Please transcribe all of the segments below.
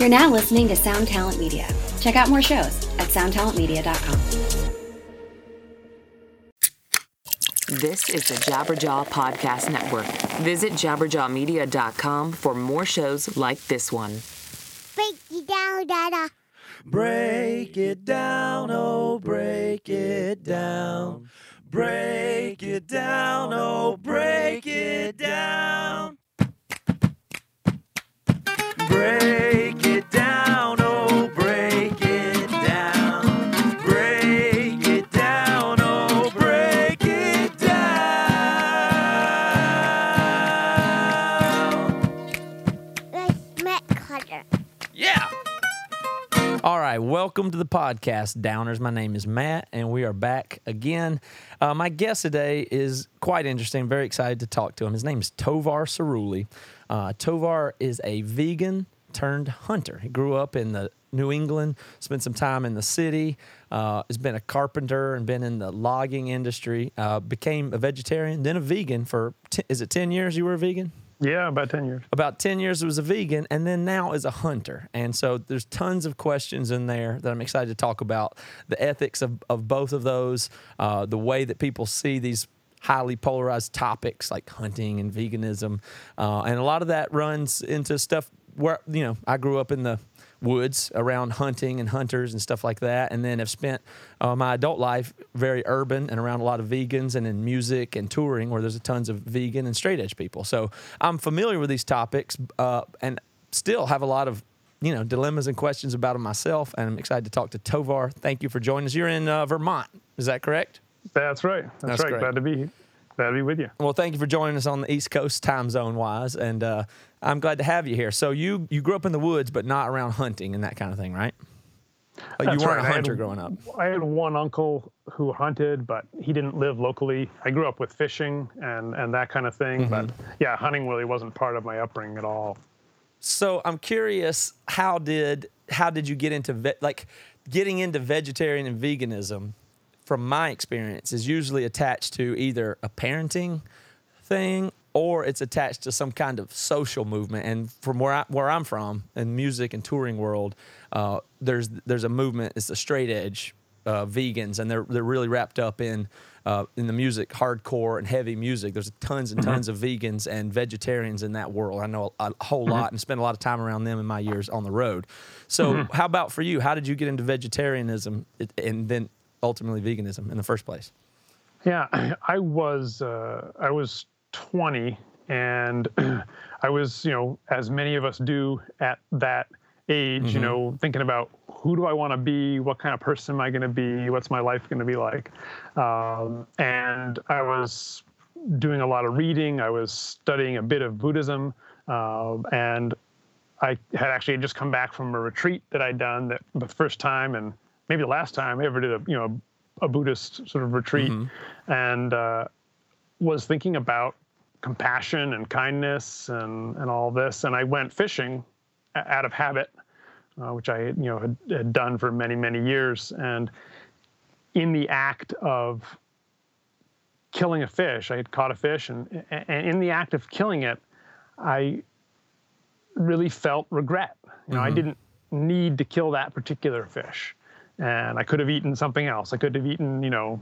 You're now listening to Sound Talent Media. Check out more shows at soundtalentmedia.com. This is the Jabberjaw Podcast Network. Visit jabberjawmedia.com for more shows like this one. Break it down, Dada. Break it down, oh, break it down. Break it down, oh, break it down. Break it down, oh, break it down. Break it down, oh, break it down. Let's Matt Cutter. Yeah. All right, welcome to the podcast, Downers. My name is Matt, and we are back again. Uh, my guest today is quite interesting. Very excited to talk to him. His name is Tovar Cerulli. Uh, Tovar is a vegan turned hunter. He grew up in the New England, spent some time in the city, uh, has been a carpenter and been in the logging industry. Uh, became a vegetarian, then a vegan for t- is it ten years? You were a vegan Yeah, about 10 years. about 10 years was a vegan and then now is a hunter and so there's tons of questions in there that i'm excited to talk about the ethics of, of both of those uh, the way that people see these highly polarized topics like hunting and veganism uh, and a lot of that runs into stuff where you know i grew up in the woods around hunting and hunters and stuff like that and then have spent uh, my adult life very urban and around a lot of vegans and in music and touring where there's tons of vegan and straight edge people. So i'm familiar with these topics uh, and still have a lot of you know dilemmas and questions about them myself and i'm excited to talk to tovar. Thank you for joining us. You're in uh, vermont. Is that correct That's right. That's, That's right. great. Glad to be glad to be with you. well thank you for joining us on the east coast time zone wise and uh, i'm glad to have you here so you you grew up in the woods but not around hunting and that kind of thing right like you weren't right. a I had- hunter growing up I had one uncle who hunted, but he didn't live locally. I grew up with fishing and and that kind of thing, but Mm-hmm. yeah, hunting really wasn't part of my upbringing at all. So I'm curious, how did how did you get into ve- like getting into vegetarian and veganism? From my experience, is usually attached to either a parenting thing or it's attached to some kind of social movement. And from where I, where I'm from, in music and touring world, uh, there's there's a movement. It's the straight edge uh, vegans, and they're they're really wrapped up in uh, in the music, hardcore and heavy music. There's tons and tons of vegans and vegetarians in that world. I know a, a whole lot and spent a lot of time around them in my years on the road. So, how about for you? How did you get into vegetarianism and then ultimately veganism in the first place? Yeah, I was uh, I was 20, and I was you know as many of us do at that age, you know, thinking about who do I want to be, what kind of person am I going to be, what's my life going to be like, um, and I was doing a lot of reading. I was studying a bit of Buddhism, um, and I had actually just come back from a retreat that I'd done that the first time and maybe the last time I ever did a you know a Buddhist sort of retreat, and uh, was thinking about compassion and kindness and and all this. And I went fishing out of habit, uh, which I you know had, had done for many many years. And in the act of killing a fish, I had caught a fish, and, and in the act of killing it, I really felt regret. You know, I didn't need to kill that particular fish, and I could have eaten something else. I could have eaten, you know,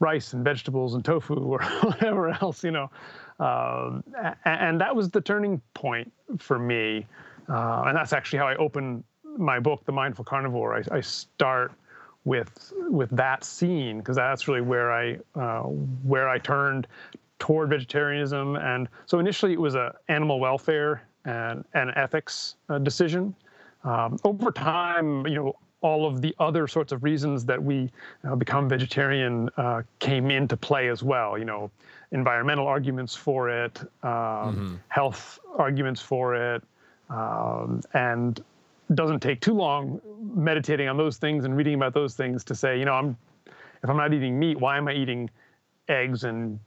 rice and vegetables and tofu or whatever else, you know. Um, and that was the turning point for me, uh, and that's actually how I open my book, The Mindful Carnivore. I, I start with with that scene because that's really where I uh, where I turned toward vegetarianism. And so initially it was a animal welfare and an ethics uh, decision. Um, over time, you know, all of the other sorts of reasons that we uh, become vegetarian uh, came into play as well. You know, environmental arguments for it, um, health arguments for it, um, and doesn't take too long meditating on those things and reading about those things to say, you know, I'm if I'm not eating meat, why am I eating eggs and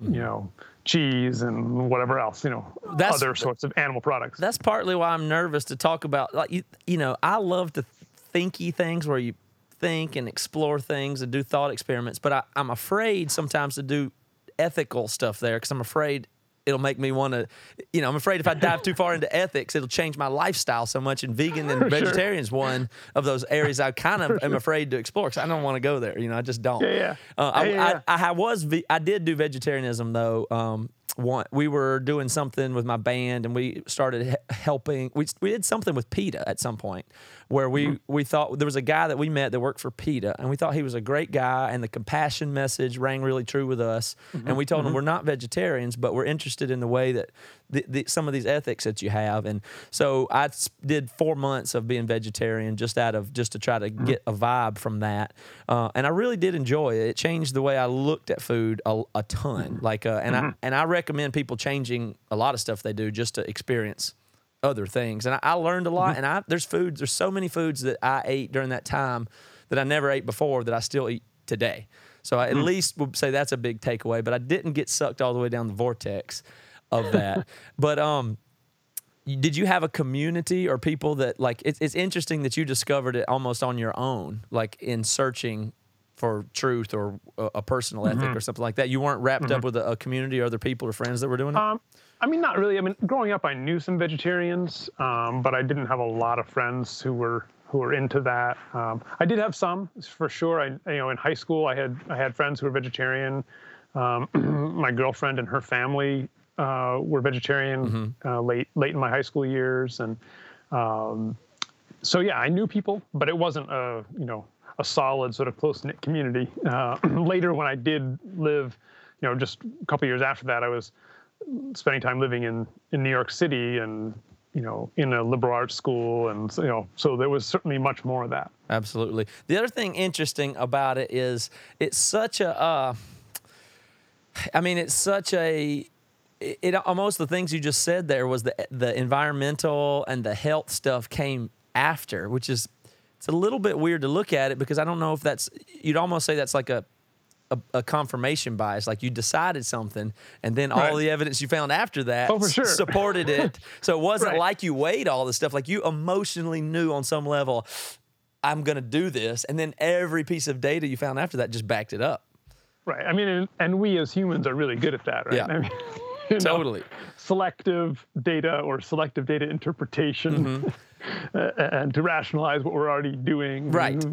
you know cheese and whatever else, you know, That's- other sorts of animal products. That's partly why I'm nervous to talk about like you, you know, I love to thinky things where you think and explore things and do thought experiments, but I, I'm afraid sometimes to do ethical stuff there because I'm afraid it'll make me want to, you know, I'm afraid if I dive too far into ethics, it'll change my lifestyle so much. And vegan and vegetarian is one of those areas I kind of am afraid to explore because I don't want to go there. You know, I just don't. Yeah, yeah. Uh, I, Yeah, yeah, yeah. I, I, was, I did do vegetarianism though. Um, one, we were doing something with my band and we started he- helping. We, we did something with PETA at some point where we, Mm-hmm. we thought there was a guy that we met that worked for PETA and we thought he was a great guy and the compassion message rang really true with us. Mm-hmm. And we told him we're not vegetarians, but we're interested in the way that the, the, some of these ethics that you have. And so I did four months of being vegetarian just out of just to try to get a vibe from that. Uh, and I really did enjoy it. It changed the way I looked at food a, a ton. Like, uh, and I and I recommend people changing a lot of stuff they do just to experience other things. And I, I learned a lot. And I there's foods. There's so many foods that I ate during that time that I never ate before that I still eat today. So I at least would say that's a big takeaway. But I didn't get sucked all the way down the vortex of that. but um, did you have a community or people that like? It's it's interesting that you discovered it almost on your own, like in searching for truth or a, a personal ethic or something like that. You weren't wrapped up with a, a community or other people or friends that were doing it. Um, I mean, not really. I mean, growing up, I knew some vegetarians, um, but I didn't have a lot of friends who were who were into that. Um, I did have some, for sure. I, you know, in high school, I had I had friends who were vegetarian. Um, my girlfriend and her family uh, were vegetarian uh, late late in my high school years, and um, so yeah, I knew people, but it wasn't a you know a solid sort of close knit community. Uh, later, when I did live, you know, just a couple years after that, I was spending time living in in New York City and you know in a liberal arts school, and you know, so there was certainly much more of that. Absolutely. The other thing interesting about it is it's such a. Uh, I mean, it's such a. It, it almost the things you just said there was the the environmental and the health stuff came after, which is it's a little bit weird to look at it because I don't know if that's you'd almost say that's like a a, a confirmation bias. Like you decided something, and then all the evidence you found after that Oh, sure. supported it. so it wasn't Right. like you weighed all the stuff. Like you emotionally knew on some level, I'm going to do this, and then every piece of data you found after that just backed it up. Right. I mean, and, and we as humans are really good at that, right? Yeah. I mean, you know, Totally. selective data or selective data interpretation uh, and to rationalize what we're already doing. Mm-hmm. Right.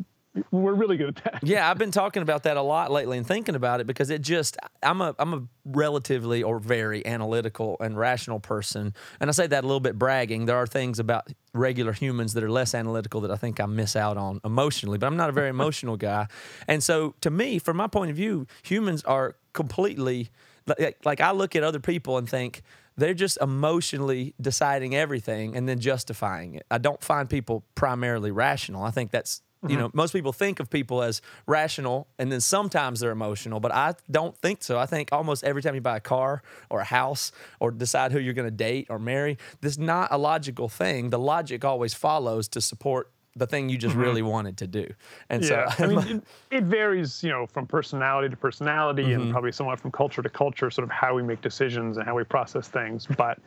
We're really good at that. Yeah, I've been talking about that a lot lately and thinking about it because it just I'm a I'm a relatively or very analytical and rational person. And I say that a little bit bragging. There are things about regular humans that are less analytical that I think I miss out on emotionally, but I'm not a very emotional guy. And so to me, from my point of view, humans are completely like, like I look at other people and think they're just emotionally deciding everything and then justifying it. I don't find people primarily rational. I think that's you mm-hmm. know most people think of people as rational and then sometimes they're emotional but i don't think so i think almost every time you buy a car or a house or decide who you're going to date or marry this is not a logical thing the logic always follows to support the thing you just really wanted to do and Yeah, so I mean, it, it varies, you know, from personality to personality, Mm-hmm. and probably somewhat from culture to culture, sort of how we make decisions and how we process things. But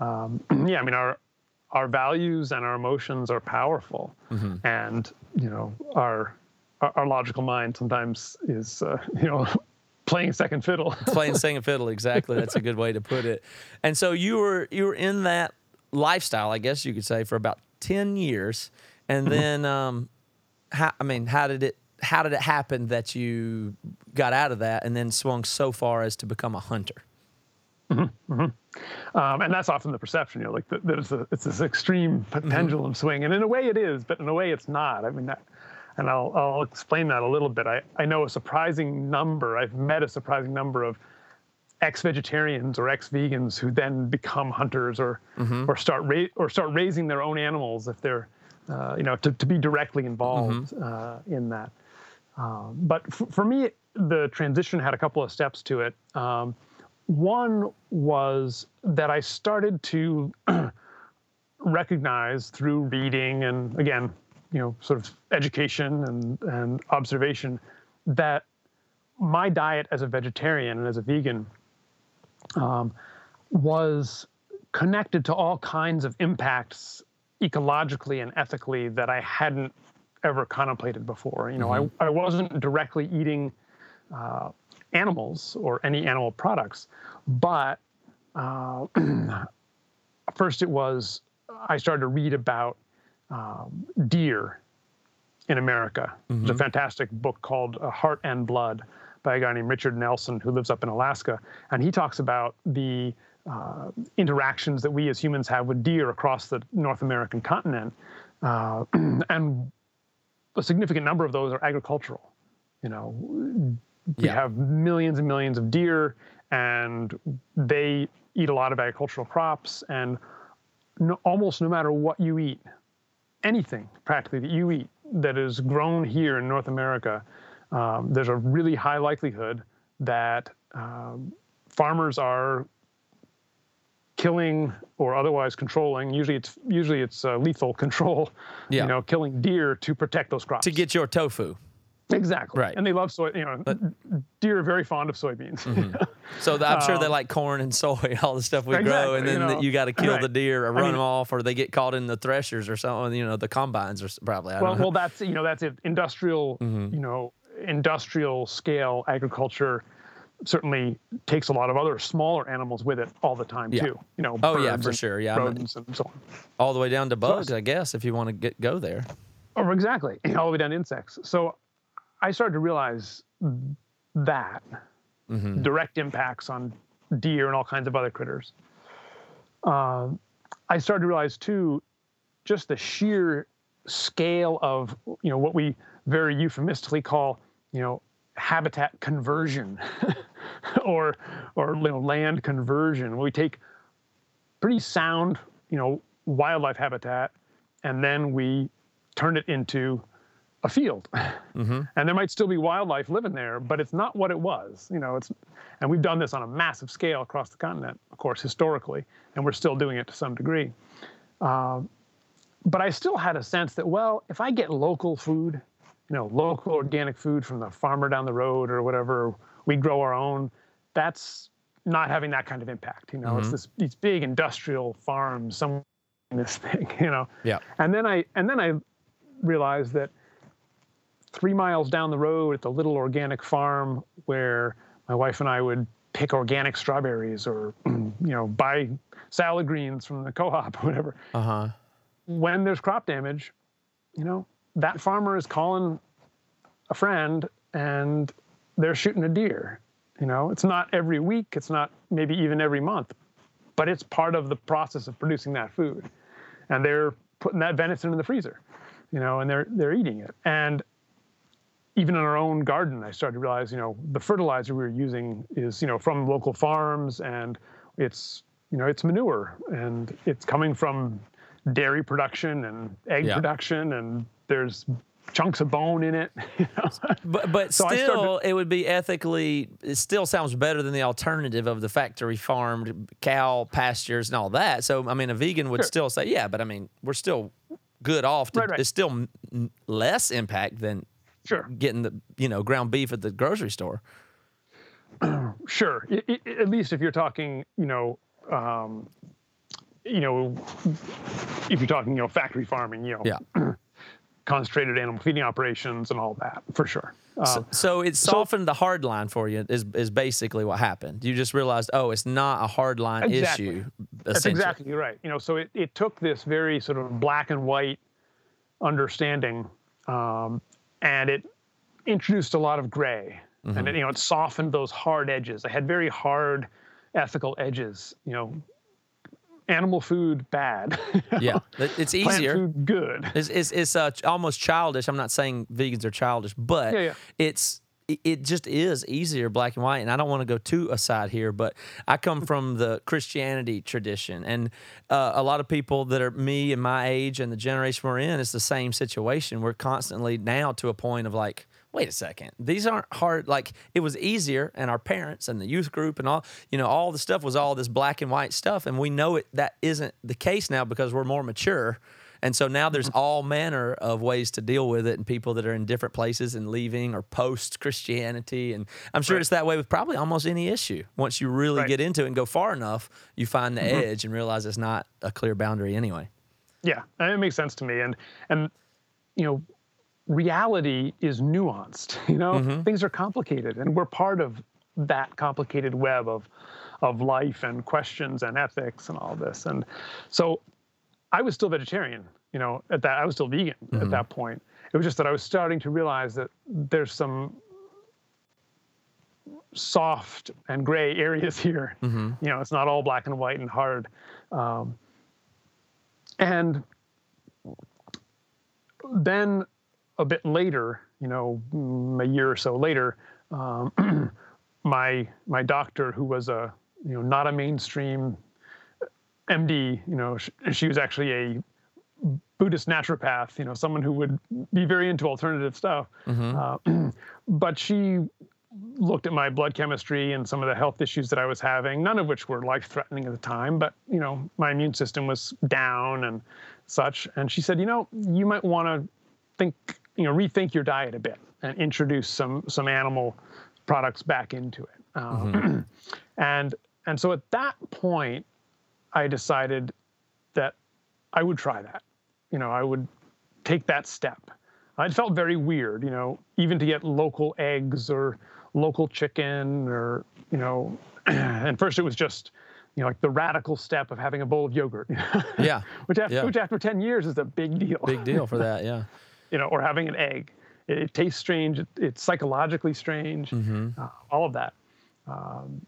um, yeah, I mean, our our values and our emotions are powerful, Mm-hmm. and you know, our our, logical mind sometimes is, uh, you know, playing second fiddle. playing second fiddle exactly that's a good way to put it and so you were you were in that lifestyle i guess you could say for about 10 years and mm-hmm. then um how, i mean how did it how did it happen that you got out of that and then swung so far as to become a hunter mm-hmm. Mm-hmm. Um, and that's often the perception, you know, like th- there's a, it's this extreme p- pendulum swing, and in a way it is, but in a way it's not. I mean, that, and I'll I'll explain that a little bit. I I know a surprising number. I've met a surprising number of ex-vegetarians or ex-vegans who then become hunters or or start ra- or start raising their own animals if they're uh, you know to, to be directly involved uh, in that. Um, but f- for me, the transition had a couple of steps to it. Um, one was that I started to recognize through reading and again, you know, sort of education and, and observation that my diet as a vegetarian and as a vegan um, was connected to all kinds of impacts ecologically and ethically that I hadn't ever contemplated before. You know, I, I wasn't directly eating uh, animals or any animal products, but uh, first it was I started to read about um, deer in America. There's a fantastic book called uh, Heart and Blood by a guy named Richard Nelson who lives up in Alaska, and he talks about the uh, interactions that we as humans have with deer across the North American continent, uh, and a significant number of those are agricultural. You know, we Yeah. have millions and millions of deer, and they eat a lot of agricultural crops. And no, almost no matter what you eat, anything practically that you eat that is grown here in North America, um, there's a really high likelihood that um, farmers are killing or otherwise controlling. Usually, it's usually it's uh, lethal control. Yeah. You know, killing deer to protect those crops. To get your tofu. exactly. Right. And they love soy. You know, deer are very fond of soybeans. So the, I'm sure they Um, like corn and soy, all the stuff we grow, and then you the- know, you got to kill right. the deer or I run mean- them off, or they get caught in the threshers or something. You know, the combines or s- probably. I well, don't know. well, that's you know that's it. Industrial, Mm-hmm. you know, industrial scale agriculture certainly takes a lot of other smaller animals with it all the time Yeah. too. You know, Oh, yeah, birds for sure, yeah, I mean- rodents and so on. all the way down to bugs, it's- I guess, if you want to get go there. Oh, exactly, all the way down to insects. So I started to realize that Mm-hmm. direct impacts on deer and all kinds of other critters. Um, I started to realize too, just the sheer scale of you know what we very euphemistically call you know habitat conversion or or you know, land conversion. We take pretty sound you know wildlife habitat and then we turn it into a field. And there might still be wildlife living there, but it's not what it was. You know, it's and we've done this on a massive scale across the continent, of course, historically, and we're still doing it to some degree. Uh, but I still had a sense that, well, if I get local food, you know, local organic food from the farmer down the road or whatever, we grow our own, that's not having that kind of impact. You know, it's this these big industrial farms, some this thing, you know. Yeah. And then I and then I realized that three miles down the road at the little organic farm where my wife and I would pick organic strawberries or you know buy salad greens from the co-op or whatever. Uh huh. When there's crop damage, you know that farmer is calling a friend and they're shooting a deer. You know, it's not every week, it's not maybe even every month, but it's part of the process of producing that food. And they're putting that venison in the freezer, you know, and they're they're eating it. And even in our own garden, I started to realize, you know, the fertilizer we were using is, you know, from local farms and it's, you know, it's manure and it's coming from dairy production and egg Yeah. production and there's chunks of bone in it. You know? But but So still, it would be ethically. It still sounds better than the alternative of the factory farmed cow pastures and all that. So I mean, a vegan would Sure. still say, yeah, but I mean, we're still good off. To, Right, right. It's still m- less impact than Sure. getting the you know ground beef at the grocery store. Sure. I- I- at least if you're talking, you know, um, you know, if you're talking, you know, factory farming, you know, Yeah. concentrated animal feeding operations and all that, for sure. Um, So, so it softened the hard line for you. Is is basically what happened. You just realized, oh, it's not a hard line Exactly. issue. That's exactly right. You know, so it, it took this very sort of black and white understanding, um, and it introduced a lot of gray, and it, you know, it softened those hard edges. I had very hard ethical edges. You know, animal food bad, Yeah, It- it's plant easier. food good. It's it's, it's uh, almost childish. I'm not saying vegans are childish, but Yeah, yeah. it's it- it just is easier black and white. And I don't want to go too aside here, but I come from the Christianity tradition, and uh, a lot of people that are me and my age and the generation we're in, it's the same situation. We're constantly now to a point of like. Wait a second. These aren't hard. Like it was easier, and our parents and the youth group and all, you know, all the stuff was all this black and white stuff, and we know it that isn't the case now because we're more mature. And so now there's mm-hmm. all manner of ways to deal with it, and people that are in different places and leaving or post Christianity. And I'm sure Right. it's that way with probably almost any issue. Once you really Right. get into it and go far enough, you find the mm-hmm. edge and realize it's not a clear boundary anyway. Yeah, it makes sense to me. And and you know, reality is nuanced. You know, mm-hmm. things are complicated, and we're part of that complicated web of of life and questions and ethics and all this. And so I was still vegetarian, you know, at that I was still vegan at mm-hmm. that point. It was just that I was starting to realize that there's some soft and gray areas here. Mm-hmm. You know, it's not all black and white and hard. Um, and then a bit later, you know, mm, a year or so later, um, my my doctor, who was a you know not a mainstream MD, you know, sh- she was actually a Buddhist naturopath, you know, someone who would be very into alternative stuff. Uh, but she looked at my blood chemistry and some of the health issues that I was having, none of which were life threatening at the time, but you know, my immune system was down and such. And she said, you know, you might want to think, you know, rethink your diet a bit and introduce some some animal products back into it. Um, and and so at that point, I decided that I would try that. You know, I would take that step. It felt very weird, you know, even to get local eggs or local chicken or, you know, and first it was just, you know, like the radical step of having a bowl of yogurt. Yeah. which after Yeah. which after 10 years is a big deal. Big deal for that. Yeah. You know, or having an egg. It, it tastes strange. It, it's psychologically strange. Uh, all of that. Um,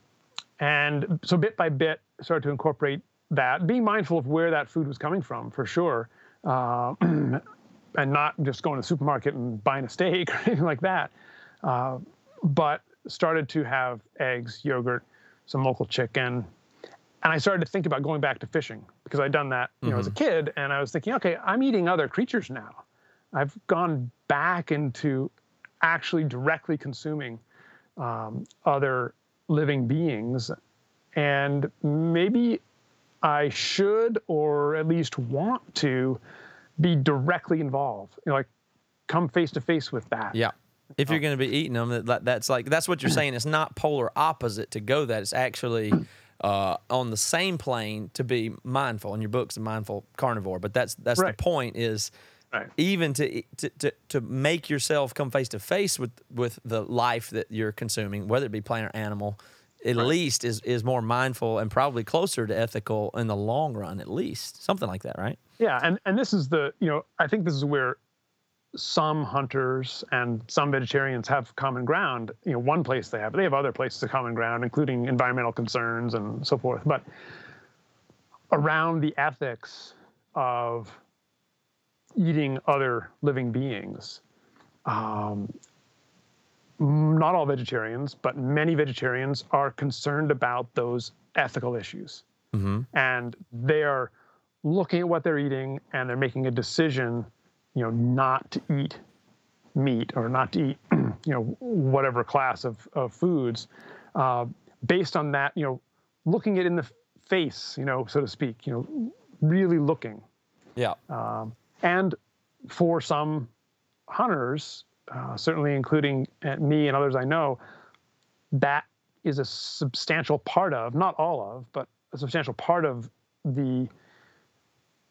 and so bit by bit, started to incorporate that, being mindful of where that food was coming from, for sure, uh, and not just going to the supermarket and buying a steak or anything like that. Uh, but started to have eggs, yogurt, some local chicken, and I started to think about going back to fishing because I'd done that, you know, as a kid, and I was thinking, okay, I'm eating other creatures now. I've gone back into actually directly consuming um, other living beings, and maybe I should, or at least want to, be directly involved. You know, like come face to face with that. Yeah. If you're going to be eating them, that- that, that's like that's what you're saying. It's not polar opposite to go that. It's actually uh, on the same plane to be mindful. And your book's a mindful carnivore, but that's that's Right. the point. Is Right. even to, to to to make yourself come face to face with with the life that you're consuming, whether it be plant or animal, at least is is more mindful and probably closer to ethical in the long run. At least something like that, right? Yeah, and and this is the you know I think this is where some hunters and some vegetarians have common ground. You know, one place they have, they have other places of common ground, including environmental concerns and so forth. But around the ethics of eating other living beings, um, not all vegetarians, but many vegetarians are concerned about those ethical issues and they are looking at what they're eating and they're making a decision, you know, not to eat meat or not to eat, you know, whatever class of, of foods, uh, based on that, you know, looking it in the face, you know, so to speak, you know, really looking. Yeah. And for some hunters, uh, certainly including uh, me and others I know, that is a substantial part of, not all of, but a substantial part of the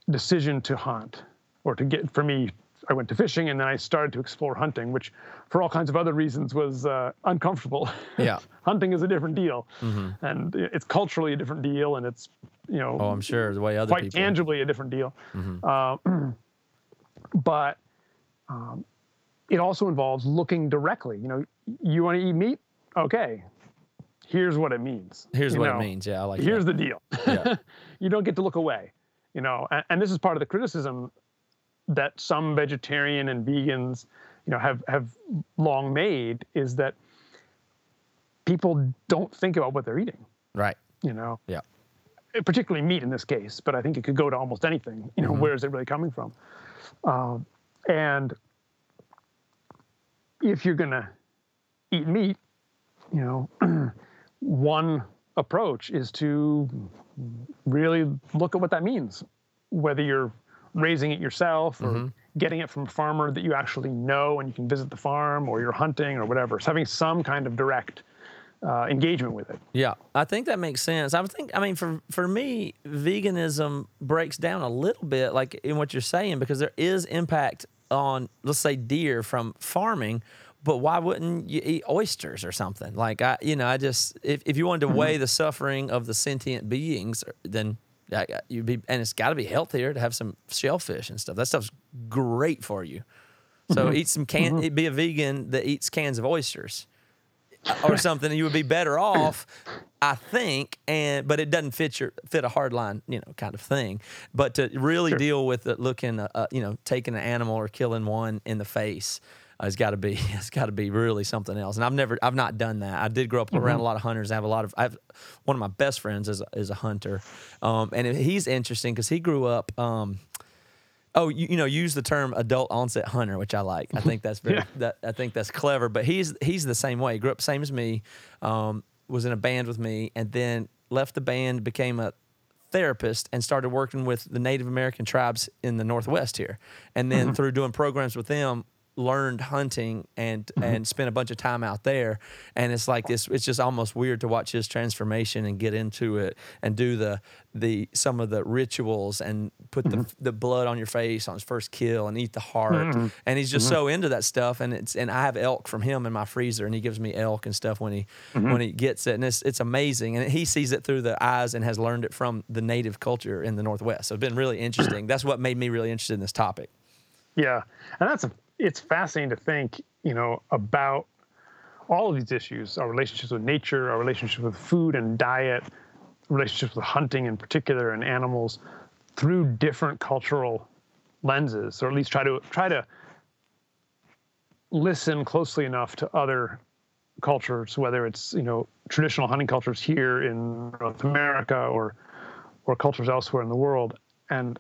decision to hunt or to get, for me, I went to fishing and then I started to explore hunting, which for all kinds of other reasons was uh, uncomfortable. Yeah. hunting is a different deal. And it's culturally a different deal and it's, you know, Oh, I'm sure the way other quite people. tangibly a different deal. Uh, but um, it also involves looking directly. You know, you want to eat meat? Okay, here's what it means. Here's You what know, it means. Yeah, I like Here's that. the deal. Yeah. you don't get to look away. You know, and, and this is part of the criticism that some vegetarian and vegans, you know, have have long made is that people don't think about what they're eating. right. You know, Yeah. particularly meat in this case, but I think it could go to almost anything. You know, where is it really coming from? Um, and if you're gonna eat meat, you know, one approach is to really look at what that means, whether you're raising it yourself or getting it from a farmer that you actually know and you can visit the farm, or you're hunting or whatever. So having some kind of direct uh, engagement with it. Yeah, I think that makes sense. I think, I mean, for for me, veganism breaks down a little bit, like in what you're saying, because there is impact on, let's say, deer from farming, but why wouldn't you eat oysters or something? Like I, you know, I just if, if you wanted to mm-hmm. weigh the suffering of the sentient beings, uh, then I- I- you'd be, and it's got to be healthier to have some shellfish and stuff. That stuff's great for you. So mm-hmm. eat some can, mm-hmm. be a vegan that eats cans of oysters or something, you would be better off, I think. And but it doesn't fit your fit a hard line, you know, kind of thing. But to really deal with the looking, uh, uh, you know, taking an animal or killing one in the face. Uh, it's got to be it's got to be really something else and i've never i've not done that i did grow up around a lot of hunters i have a lot of i have one of my best friends is a, is a hunter um, and he's interesting because he grew up um, Oh, you, you know, use the term adult onset hunter, which I like. I think that's very Yeah. that I think that's clever. But he's he's the same way. Grew up same as me. Um, was in a band with me, and then left the band, became a therapist, and started working with the Native American tribes in the Northwest here. And then through doing programs with them, learned hunting and mm-hmm. and spent a bunch of time out there. And it's like this. It's just almost weird to watch his transformation and get into it and do the the some of the rituals and put the mm-hmm. the blood on your face on his first kill and eat the heart. Mm-hmm. And he's just so into that stuff. And it's and I have elk from him in my freezer, and he gives me elk and stuff when he when he gets it, and it's it's amazing. And he sees it through the eyes and has learned it from the native culture in the Northwest. So it's been really interesting. That's what made me really interested in this topic. Yeah, and that's a, it's fascinating to think, you know, about all of these issues: our relationships with nature, our relationship with food and diet, relationships with hunting in particular, and animals, through different cultural lenses, or at least try to try to listen closely enough to other cultures, whether it's you know traditional hunting cultures here in North America or or cultures elsewhere in the world, and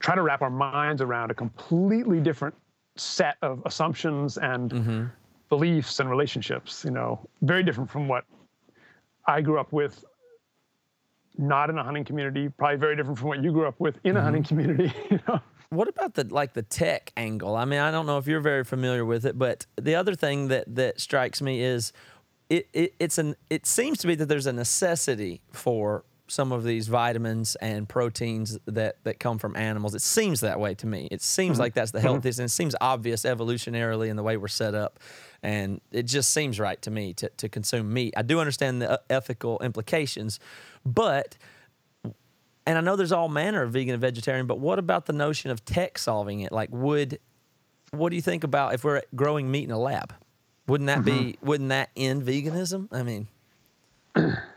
try to wrap our minds around a completely different set of assumptions and mm-hmm. beliefs and relationships you know very different from what i grew up with not in a hunting community probably very different from what you grew up with in a mm-hmm. hunting community you know. What about the like the tech angle? I mean, I don't know if you're very familiar with it, but the other thing that that strikes me is it, it it's an it seems to be that there's a necessity for some of these vitamins and proteins that that come from animals. It seems that way to me. It seems mm-hmm. like that's the mm-hmm. healthiest, and it seems obvious evolutionarily in the way we're set up, and it just seems right to me to to consume meat. I do understand the uh, ethical implications, but and I know there's all manner of vegan and vegetarian, but what about the notion of tech solving it? Like, would what do you think about if we're growing meat in a lab? Wouldn't that be mm-hmm. wouldn't that end veganism? I mean,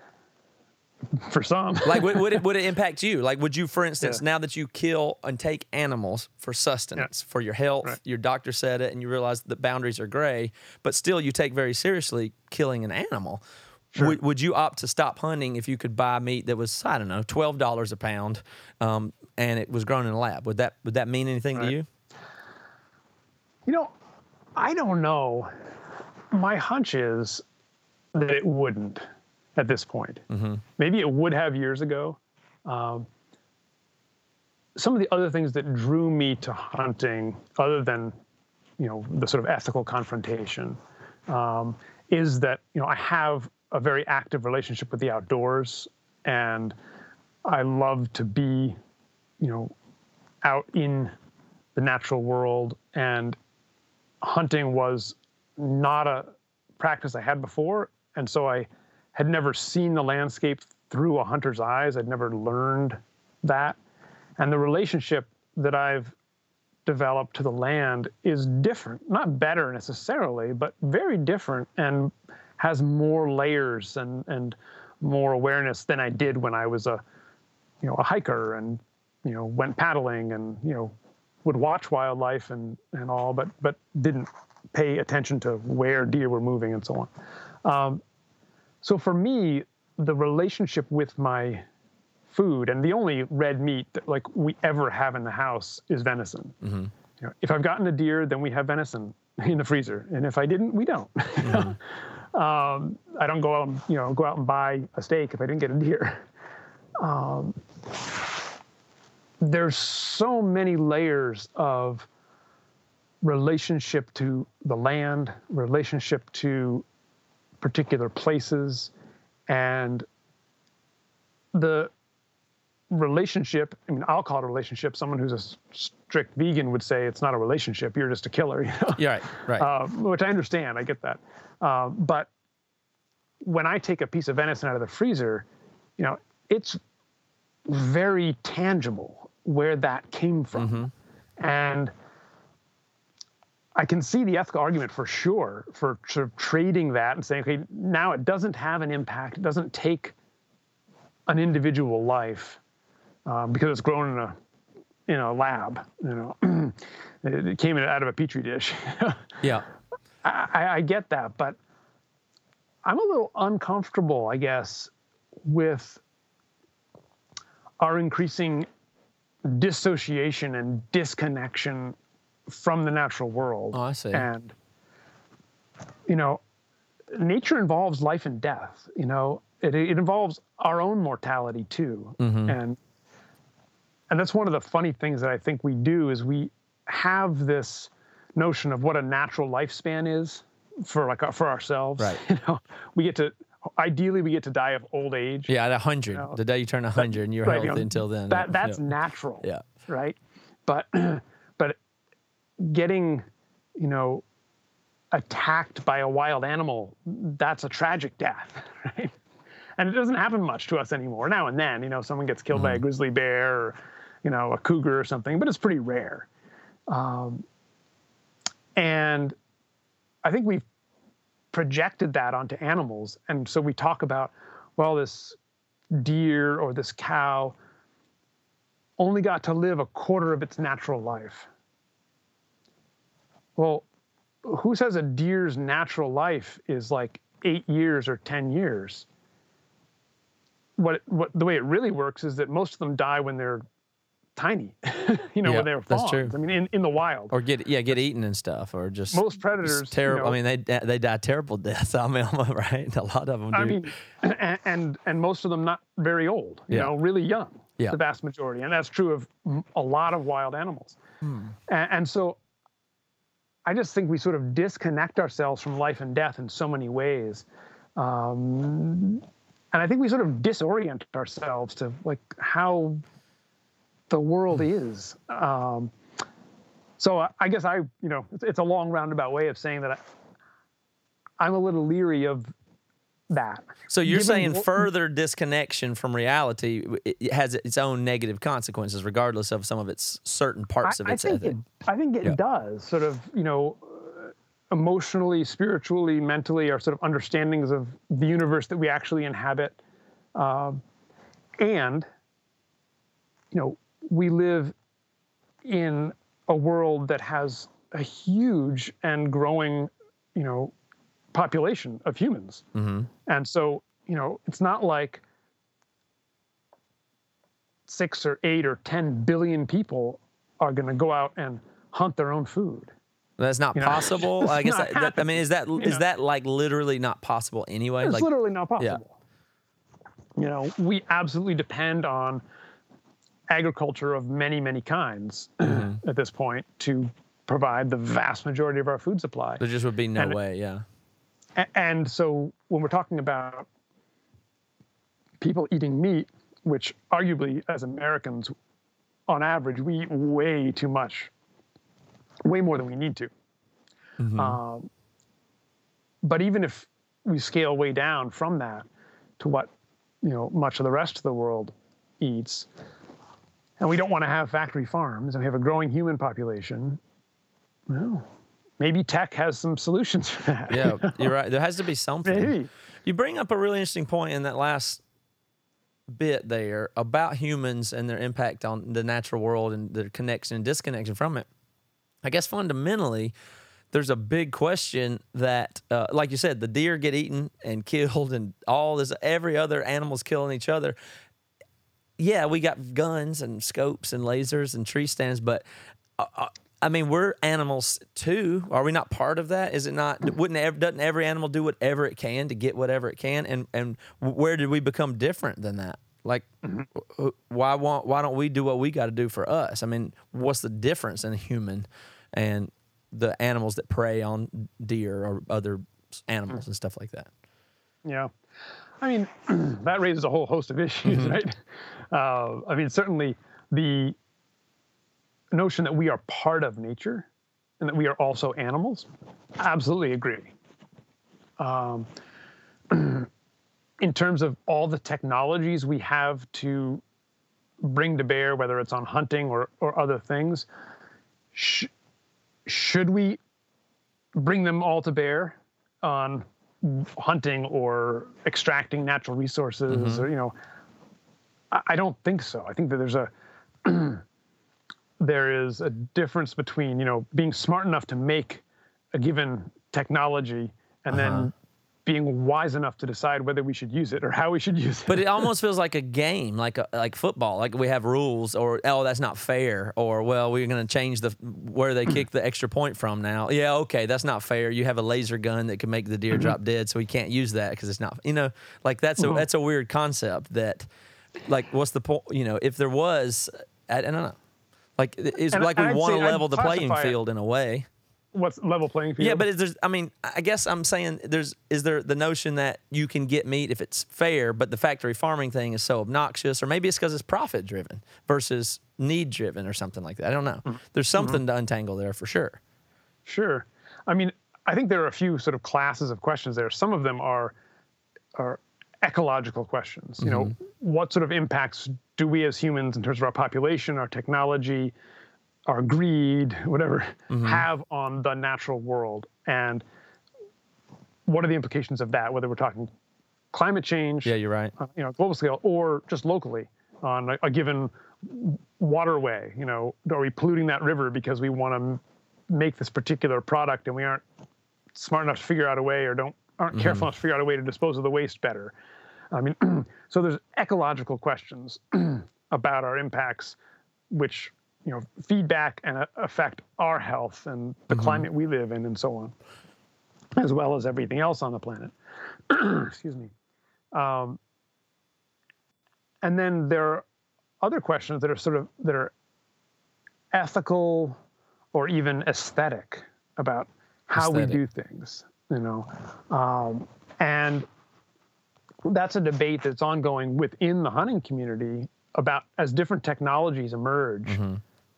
for some like would, would it would it impact you? Like, would you, for instance, now that you kill and take animals for sustenance, for your health, Right. your doctor said it, and you realize the boundaries are gray, but still you take very seriously killing an animal. Would, would you opt to stop hunting if you could buy meat that was I don't know twelve dollars a pound, um, and it was grown in a lab? Would that would that mean anything to you? You know, I don't know. My hunch is that it wouldn't at this point. Maybe it would have years ago. Um, some of the other things that drew me to hunting, other than you know the sort of ethical confrontation, um, is that you know I have a very active relationship with the outdoors, and I love to be, you know, out in the natural world and hunting was not a practice I had before. And so I had never seen the landscape through a hunter's eyes. I'd never learned that. And the relationship that I've developed to the land is different, not better necessarily, but very different and has more layers and, and more awareness than I did when I was a, you know, a hiker and, you know, went paddling and, you know, would watch wildlife and, and all, but but didn't pay attention to where deer were moving and so on. Um, so for me, the relationship with my food and the only red meat that like we ever have in the house is venison. Mm-hmm. You know, if I've gotten a deer, then we have venison in the freezer, and if I didn't, we don't. Mm-hmm. um, I don't go out and you know go out and buy a steak if I didn't get a deer. Um, there's so many layers of relationship to the land, relationship to particular places, and the relationship. I mean, I'll call it a relationship. Someone who's a strict vegan would say it's not a relationship. You're just a killer. You know? Yeah, right, right. uh, which I understand. I get that. Uh, but when I take a piece of venison out of the freezer, you know, it's very tangible where that came from. And I can see the ethical argument for sure for sort of trading that and saying, okay, now it doesn't have an impact. It doesn't take an individual life um, because it's grown in a in a lab. You know, it came out of a petri dish. yeah. I- I get that, but I'm a little uncomfortable, I guess, with our increasing dissociation and disconnection from the natural world. Oh, I see. And, you know, nature involves life and death, you know, it, it involves our own mortality too. Mm-hmm. And, and that's one of the funny things that I think we do is we have this notion of what a natural lifespan is for like for ourselves. Right. You know, we get to ideally we get to die of old age. Yeah, at 100. know, the day you turn 100 and you're Right, healthy you know, until then. That that's natural. Yeah. Right. But getting, you know, attacked by a wild animal, that's a tragic death, right? And it doesn't happen much to us anymore. Now and then, you know, someone gets killed by Mm-hmm. a grizzly bear or, you know, a cougar or something, but it's pretty rare. Um, and I think we've projected that onto animals. And so we talk about, well, this deer or this cow only got to live a quarter of its natural life. Well, who says a deer's natural life is like eight years or 10 years? What, what the way it really works is that most of them die when they're tiny, you know, Yeah, when they're that's true. I mean, in, in the wild. Or get yeah, get eaten and stuff, or just Most predators, Terrible. you know- I mean, they they die terrible deaths. I mean, right? A lot of them do. I mean, and, and and most of them not very old, you Yeah. know, really young. Yeah. The vast majority, and that's true of a lot of wild animals. Hmm. And, and so, I just think we sort of disconnect ourselves from life and death in so many ways, um, and I think we sort of disorient ourselves to like how the world Hmm. is. Um, so I, I guess I, you know, it's, it's a long roundabout way of saying that I, I'm a little leery of that. So you're Given saying further disconnection from reality it has its own negative consequences, regardless of some of its certain parts of I, I think ethic. it, I think it Yeah. does sort of, you know, uh, emotionally, spiritually, mentally, our sort of understandings of the universe that we actually inhabit, um, and you know, we live in a world that has a huge and growing, you know, population of humans, and so you know, it's not like six or eight or ten billion people are going to go out and hunt their own food. That's not you know, possible. I guess that, that- I mean, is that is know. that like literally not possible anyway? It's Like, literally not possible. Yeah. You know, we absolutely depend on agriculture of many, many kinds Mm-hmm. at this point to provide the vast majority of our food supply. there just would be no and- way. Yeah. And so when we're talking about people eating meat, which arguably as Americans, on average, we eat way too much, way more than we need to. Um, but even if we scale way down from that to what you know much of the rest of the world eats, and we don't want to have factory farms, and we have a growing human population, well, maybe tech has some solutions for that. Yeah, you're right. There has to be something. Maybe. You bring up a really interesting point in that last bit there about humans and their impact on the natural world and their connection and disconnection from it. I guess fundamentally, there's a big question that, uh, like you said, the deer get eaten and killed, and all this, every other animal's killing each other. Yeah, we got guns and scopes and lasers and tree stands, but uh, uh, I mean, we're animals too. Are we not part of that? Is it not? Wouldn't ev- doesn't every animal do whatever it can to get whatever it can? And and where did we become different than that? Like, mm-hmm. wh- why want why don't we do what we got to do for us? I mean, what's the difference in a human and the animals that prey on deer or other animals mm. and stuff like that? Yeah. I mean, that raises a whole host of issues, mm-hmm. right? Uh, I mean, certainly the notion that we are part of nature and that we are also animals, absolutely agree. Um, in terms of all the technologies we have to bring to bear, whether it's on hunting or, or other things, sh- should we bring them all to bear on hunting or extracting natural resources or you know I, I don't think so. I think that there's a there is a difference between you know being smart enough to make a given technology and then uh-huh. being wise enough to decide whether we should use it or how we should use it But it almost feels like a game, like a, like football. Like we have rules, or oh, that's not fair, or well, we're going to change the where they kick the extra point from now. Yeah, okay, that's not fair. You have a laser gun that can make the deer mm-hmm. drop dead, so we can't use that because it's not. You know, like that's a mm-hmm. that's a weird concept. That, like, what's the point? You know, if there was, I, I don't know. Like it's And like we I'd want to say I'd level the playing field in a way. what's level playing field Yeah, but is there's, I mean, I guess I'm saying there's, is there the notion that you can get meat if it's fair, but the factory farming thing is so obnoxious, or maybe it's because it's profit driven versus need driven or something like that. I don't know. Mm-hmm. There's something to untangle there for sure. Sure. I mean, I think there are a few sort of classes of questions there. Some of them are are ecological questions. You know, mm-hmm. what sort of impacts do we as humans, in terms of our population, our technology, our greed, whatever, mm-hmm. have on the natural world, and what are the implications of that? Whether we're talking climate change, Yeah, you're right. uh, you know, global scale, or just locally on a, a given waterway. You know, are we polluting that river because we want to make this particular product and we aren't smart enough to figure out a way, or don't aren't mm-hmm. careful enough to figure out a way to dispose of the waste better? I mean, so there's ecological questions about our impacts, which you know feedback and uh, affect our health and the climate we live in, and so on, as well as everything else on the planet. Excuse me. Um, and then there are other questions that are sort of that are ethical or even aesthetic about how we do things you know um, and that's a debate that's ongoing within the hunting community about as different technologies emerge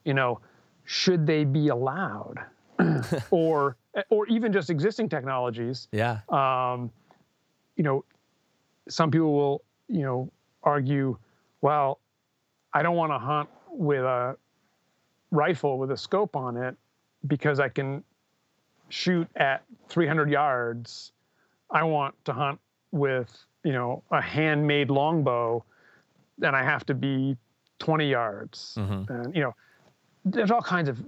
you know should they be allowed or or even just existing technologies Yeah. um, you know, some people will, you know, argue, well, I don't want to hunt with a rifle with a scope on it because I can shoot at 300 yards. I want to hunt with, you know, a handmade longbow and I have to be 20 yards. And, you know, there's all kinds of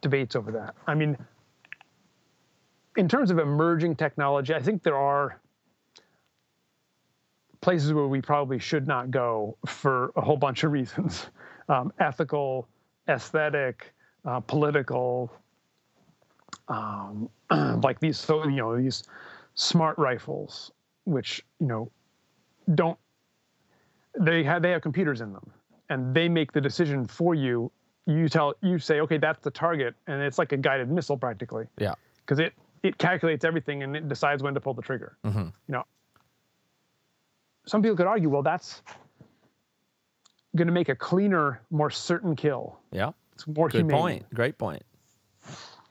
debates over that. I mean, in terms of emerging technology, I think there are places where we probably should not go for a whole bunch of reasons um, ethical, aesthetic, uh, political. Um, like these, so you know, these smart rifles, which you know, don't they have they have computers in them, and they make the decision for you. You tell you say, okay, that's the target, and it's like a guided missile practically Yeah. because it it calculates everything and it decides when to pull the trigger. Mm-hmm. You know, some people could argue, well, that's going to make a cleaner, more certain kill. Yeah. It's more Good humane. point. Great point.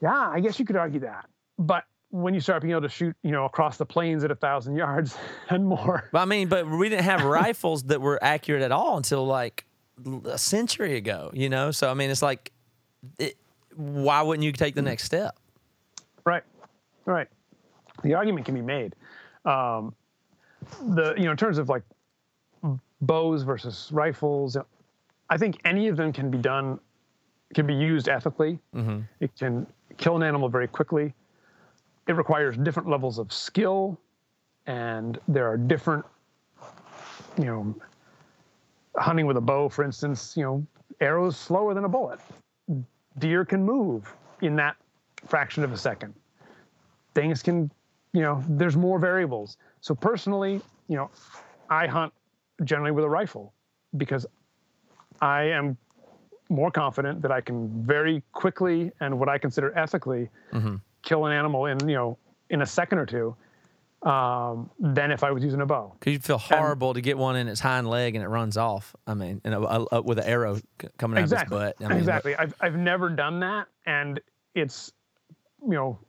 Yeah, I guess you could argue that. But when you start being able to shoot, you know, across the plains at a thousand yards and more, I mean, but we didn't have rifles that were accurate at all until like a century ago, you know? So, I mean, it's like, it, why wouldn't you take the next step? right, right. The argument can be made. Um, the you know, in terms of like bows versus rifles, I think any of them can be done, can be used ethically. It can kill an animal very quickly. It requires different levels of skill, and there are different, you know, hunting with a bow, for instance, you know, arrows slower than a bullet. Deer can move in that fraction of a second. Things can, you know, there's more variables. So personally, you know, I hunt generally with a rifle because I am more confident that I can very quickly and what I consider ethically mm-hmm. Kill an animal in, you know, in a second or two um, than if I was using a bow. Because you'd feel horrible to get one in its hind leg and it runs off. I mean, and a, a, a- with an arrow c- coming out exactly. of its butt. I mean, exactly. I've I've never done that, and it's you know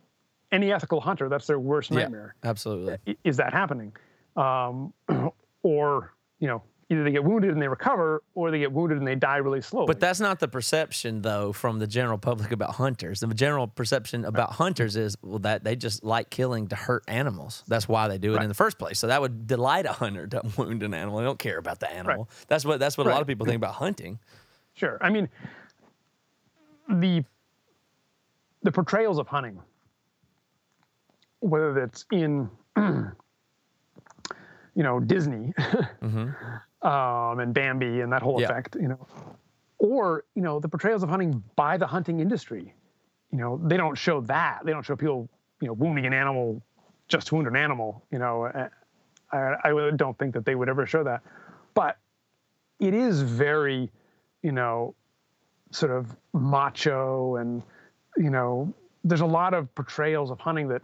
any ethical hunter that's their worst nightmare. Yeah, nightmare. absolutely. Is that happening, um, or you know either they get wounded and they recover, or they get wounded and they die really slowly. But that's not the perception, though, from the general public about hunters. The general perception about hunters is well that they just like killing to hurt animals. That's why they do it in the first place. So that would delight a hunter to wound an animal. They don't care about the animal. That's what that's what a lot of people think about hunting. Sure. I mean, the the portrayals of hunting, whether that's in you know Disney mm-hmm. Um, and Bambi and that whole Yeah. effect, you know, or you know the portrayals of hunting by the hunting industry, you know, they don't show that. They don't show people you know wounding an animal just to wound an animal. You know, Uh, I, I don't think that they would ever show that, but it is very, you know, sort of macho and you know there's a lot of portrayals of hunting that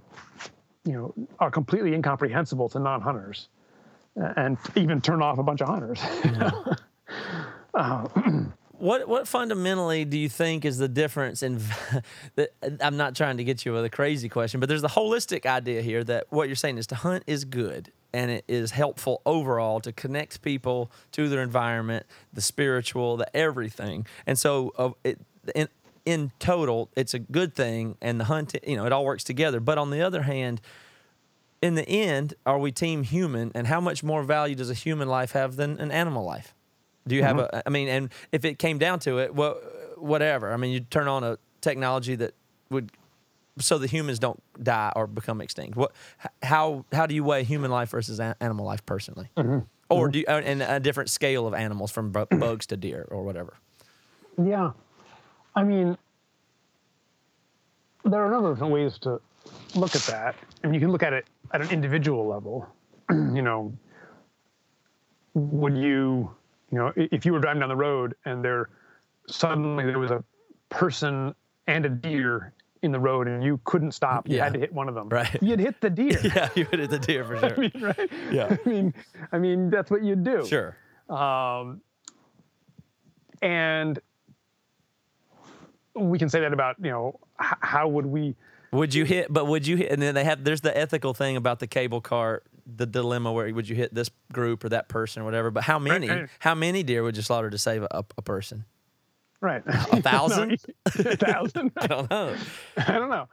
you know are completely incomprehensible to non-hunters and even turn off a bunch of hunters What what fundamentally do you think is the difference in? I'm not trying to get you with a crazy question, but there's the holistic idea here that what you're saying is to hunt is good and it is helpful overall to connect people to their environment, the spiritual, the everything, and so uh, it, in in total, it's a good thing, and the hunt, you know, it all works together. But on the other hand, in the end, are we team human, and how much more value does a human life have than an animal life? Do you have mm-hmm. a? I mean, and if it came down to it, well, whatever. I mean, you turn on a technology that would, so the humans don't die or become extinct. What? How? How do you weigh human life versus a- animal life personally? Mm-hmm. Or mm-hmm. do you, and a different scale of animals from bu- bugs to deer or whatever? yeah i mean there are a number of different ways to look at that and you can look at it at an individual level you know would you you know if you were driving down the road and there suddenly there was a person and a deer in the road and you couldn't stop you Yeah. had to hit one of them Right. you'd hit the deer Yeah, you would hit the deer for I sure. mean, right? Yeah. I mean, I mean that's what you'd do. Sure. Um, and we can say that about you know h- how would we? Would you hit? But would you hit? And then they have there's the ethical thing about the cable car, the dilemma where would you hit this group or that person or whatever. But how many? right. How many deer would you slaughter to save a, a person? Right. A thousand? a thousand. I don't know. I don't know.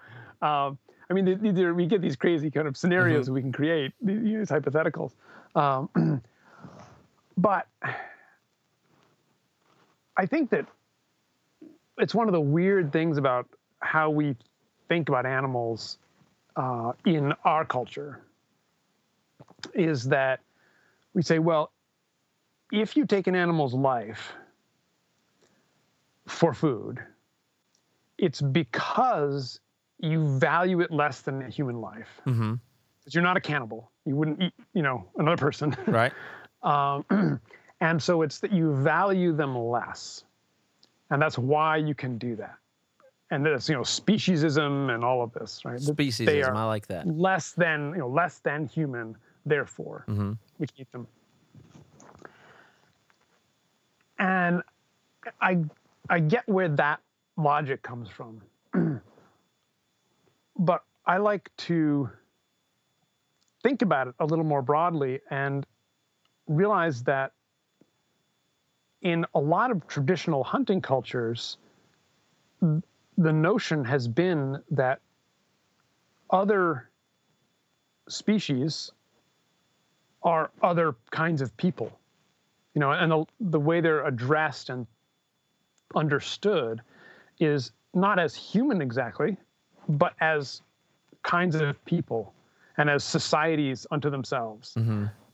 Um, I mean, we get these crazy kind of scenarios Mm-hmm. we can create, these these hypotheticals. Um, but I think that it's one of the weird things about how we think about animals uh, in our culture is that we say, well, if you take an animal's life for food, it's because you value it less than a human life. Mm-hmm. Because you're not a cannibal. You wouldn't eat, you know, another person. Right. um, and so it's that you value them less. And that's why you can do that. And that's, you know, speciesism and all of this, right? That They Speciesism. are I like that. less than, you know, less than human, therefore, Mm-hmm. we eat them. And I I get where that logic comes from. but I like to think about it a little more broadly and realize that in a lot of traditional hunting cultures, the notion has been that other species are other kinds of people you know and the, the way they're addressed and understood is not as human exactly but as kinds of people and as societies unto themselves.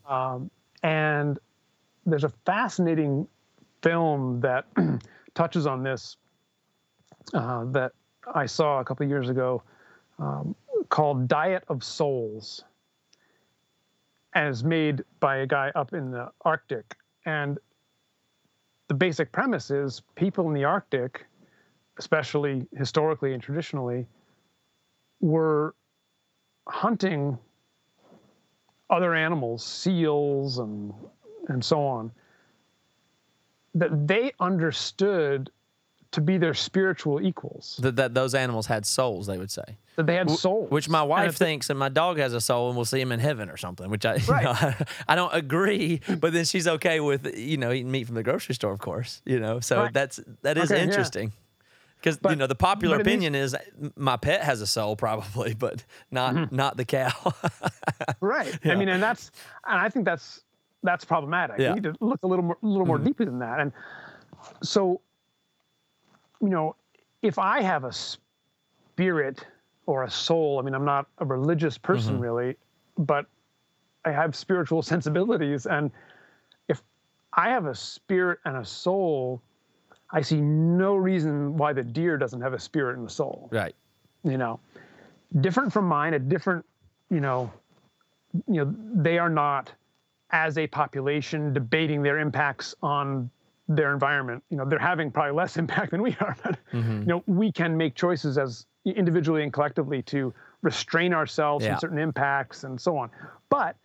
Um, and there's a fascinating film that touches on this uh, that i saw a couple years ago um, called diet of souls as made by a guy up in the Arctic. And the basic premise is people in the Arctic, especially historically and traditionally, were hunting other animals, seals and and so on, that they understood to be their spiritual equals, That, that those animals had souls, they would say. that they had souls. Which my And wife if they- thinks, and my dog has a soul, and we'll see him in heaven or something. Which I, you know, I don't agree, but then she's okay with you know eating meat from the grocery store, of course. You know, so Right. that's that is Okay, interesting. Because you know the popular but it opinion is my pet has a soul, probably, but not Mm-hmm. not the cow. Right. Yeah. I mean, and that's and I think that's that's problematic. Yeah. We need to look a little more a little more deeply than that. And so, you know, if I have a spirit or a soul, I mean, I'm not a religious person mm-hmm. really, but I have spiritual sensibilities, and if I have a spirit and a soul, I see no reason why the deer doesn't have a spirit and a soul. Right. you know different from mine a different you know you know they are not as a population debating their impacts on their environment. You know they're having probably less impact than we are but you know we can make choices as individually and collectively to restrain ourselves Yeah. from certain impacts and so on. But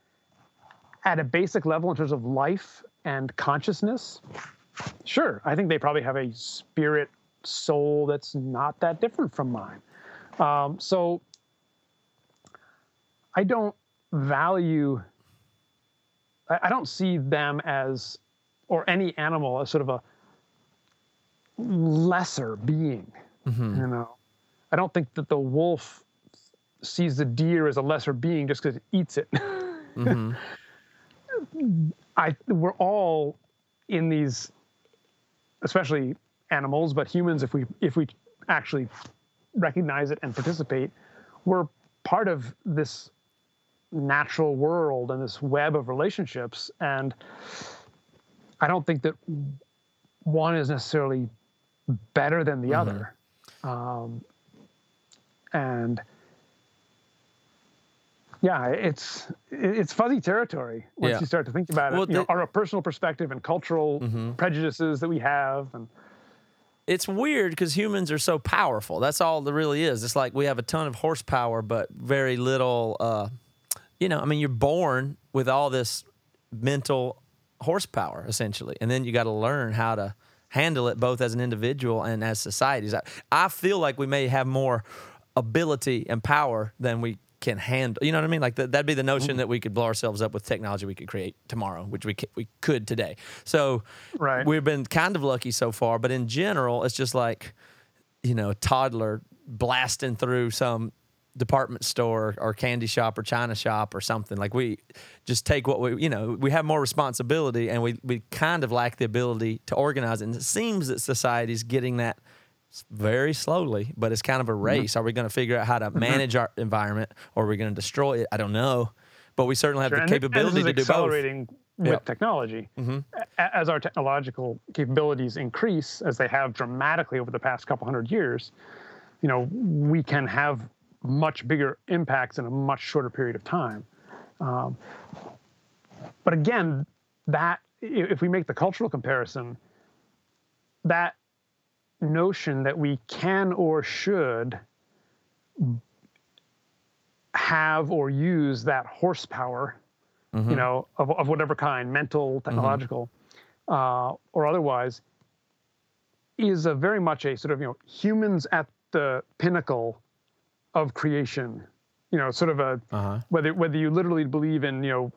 at a basic level in terms of life and consciousness sure i think they probably have a spirit soul that's not that different from mine. Um, so I don't value, I, I don't see them as, or any animal as sort of a lesser being. Mm-hmm. You know, I don't think that the wolf sees the deer as a lesser being just because it eats it. Mm-hmm. I we're all in these, especially animals, but humans, if we if we actually recognize it and participate, we're part of this natural world and this web of relationships. And I don't think that one is necessarily better than the other. Um, and yeah, it's it's fuzzy territory once Yeah. you start to think about it. Well, you know, our personal perspective and cultural prejudices that we have, and it's weird because humans are so powerful. That's all there really is. It's like we have a ton of horsepower, but very little. Uh, you know, I mean, you're born with all this mental horsepower essentially, and then you got to learn how to handle it both as an individual and as societies. I, I feel like we may have more ability and power than we can handle. You know what I mean? Like that, that'd be the notion mm. that we could blow ourselves up with technology we could create tomorrow, which we ca- we could today. So Right. we've been kind of lucky so far, but in general, it's just like you know, toddler blasting through some department store or candy shop or china shop or something. Like we just take what we, you know, we have more responsibility and we, we kind of lack the ability to organize. And it seems that society's getting that very slowly, but it's kind of a mm-hmm. race. Are we going to figure out how to mm-hmm. manage our environment or are we going to destroy it? I don't know. But we certainly have Sure, the and capability to do both. accelerating with Yep. technology. Mm-hmm. A- As our technological capabilities increase, as they have dramatically over the past couple hundred years, you know, we can have much bigger impacts in a much shorter period of time. Um, but again, that if we make the cultural comparison, that notion that we can or should have or use that horsepower, you know, of, of whatever kind, mental, technological, uh, or otherwise, is a very much a sort of you know humans at the pinnacle of creation. You know, sort of a Uh-huh. whether whether you literally believe in you know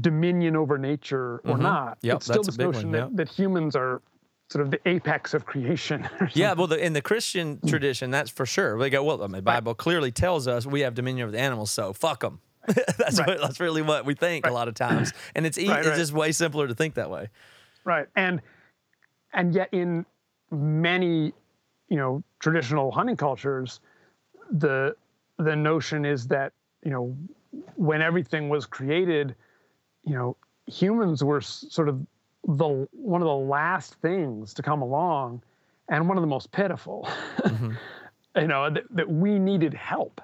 dominion over nature or not, Yep, it's still this notion yep. that, that humans are sort of the apex of creation. Yeah, well, the, in the Christian tradition, that's for sure. They go, well, I mean, the Bible clearly tells us we have dominion over the animals, so fuck them. that's Right. what, that's really what we think a lot of times, and it's e- Right, it's right. just way simpler to think that way. Right. And and yet in many, you know, traditional hunting cultures, the the notion is that, you know, when everything was created, you know, humans were sort of the one of the last things to come along and one of the most pitiful. Mm-hmm. you know, that, that we needed help.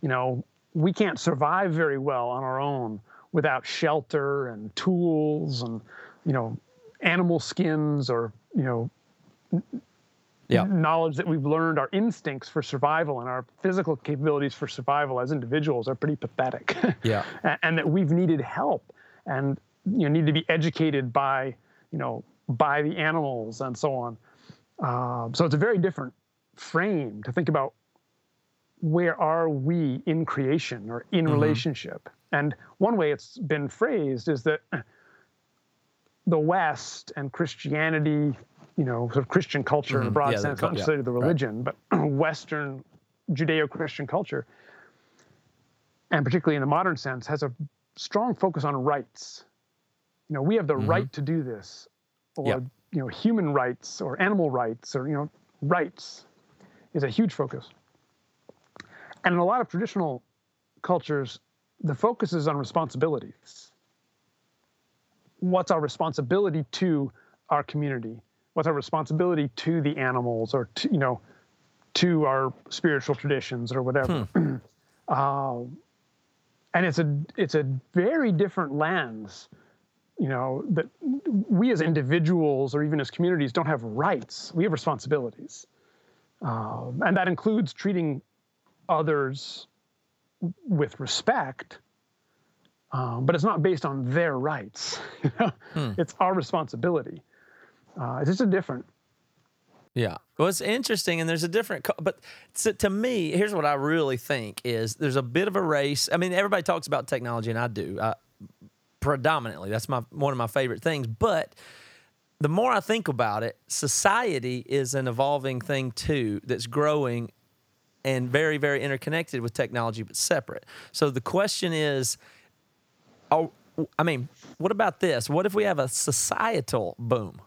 You know, we can't survive very well on our own without shelter and tools and, you know, animal skins or, you know, Yeah. knowledge that we've learned, our instincts for survival and our physical capabilities for survival as individuals are pretty pathetic. Yeah. And that we've needed help and you know need to be educated by you know by the animals and so on. Um, so it's a very different frame to think about where are we in creation or in relationship. And one way it's been phrased is that the West and Christianity, you know, sort of Christian culture in a mm-hmm. broad Yeah, sense, not yeah, necessarily the right. religion, but Western Judeo-Christian culture, and particularly in the modern sense, has a strong focus on rights. You know, we have the mm-hmm. right to do this, or Yeah. you know, human rights or animal rights, or you know, rights is a huge focus. And in a lot of traditional cultures, the focus is on responsibilities. What's our responsibility to our community? What's our responsibility to the animals or to, you know, to our spiritual traditions or whatever? Um, and it's a it's a very different lens, you know, that we as individuals or even as communities don't have rights. We have responsibilities. Um, and that includes treating others with respect, um, but it's not based on their rights. you know? It's our responsibility. Uh, it's just a different. Yeah. Well, it's interesting, and there's a different, but to, to me, here's what I really think is there's a bit of a race. I mean, everybody talks about technology, and I do I, predominantly. That's my one of my favorite things. But the more I think about it, society is an evolving thing too that's growing and very, very interconnected with technology, but separate. So the question is, oh, I mean, what about this? What if we have a societal boom?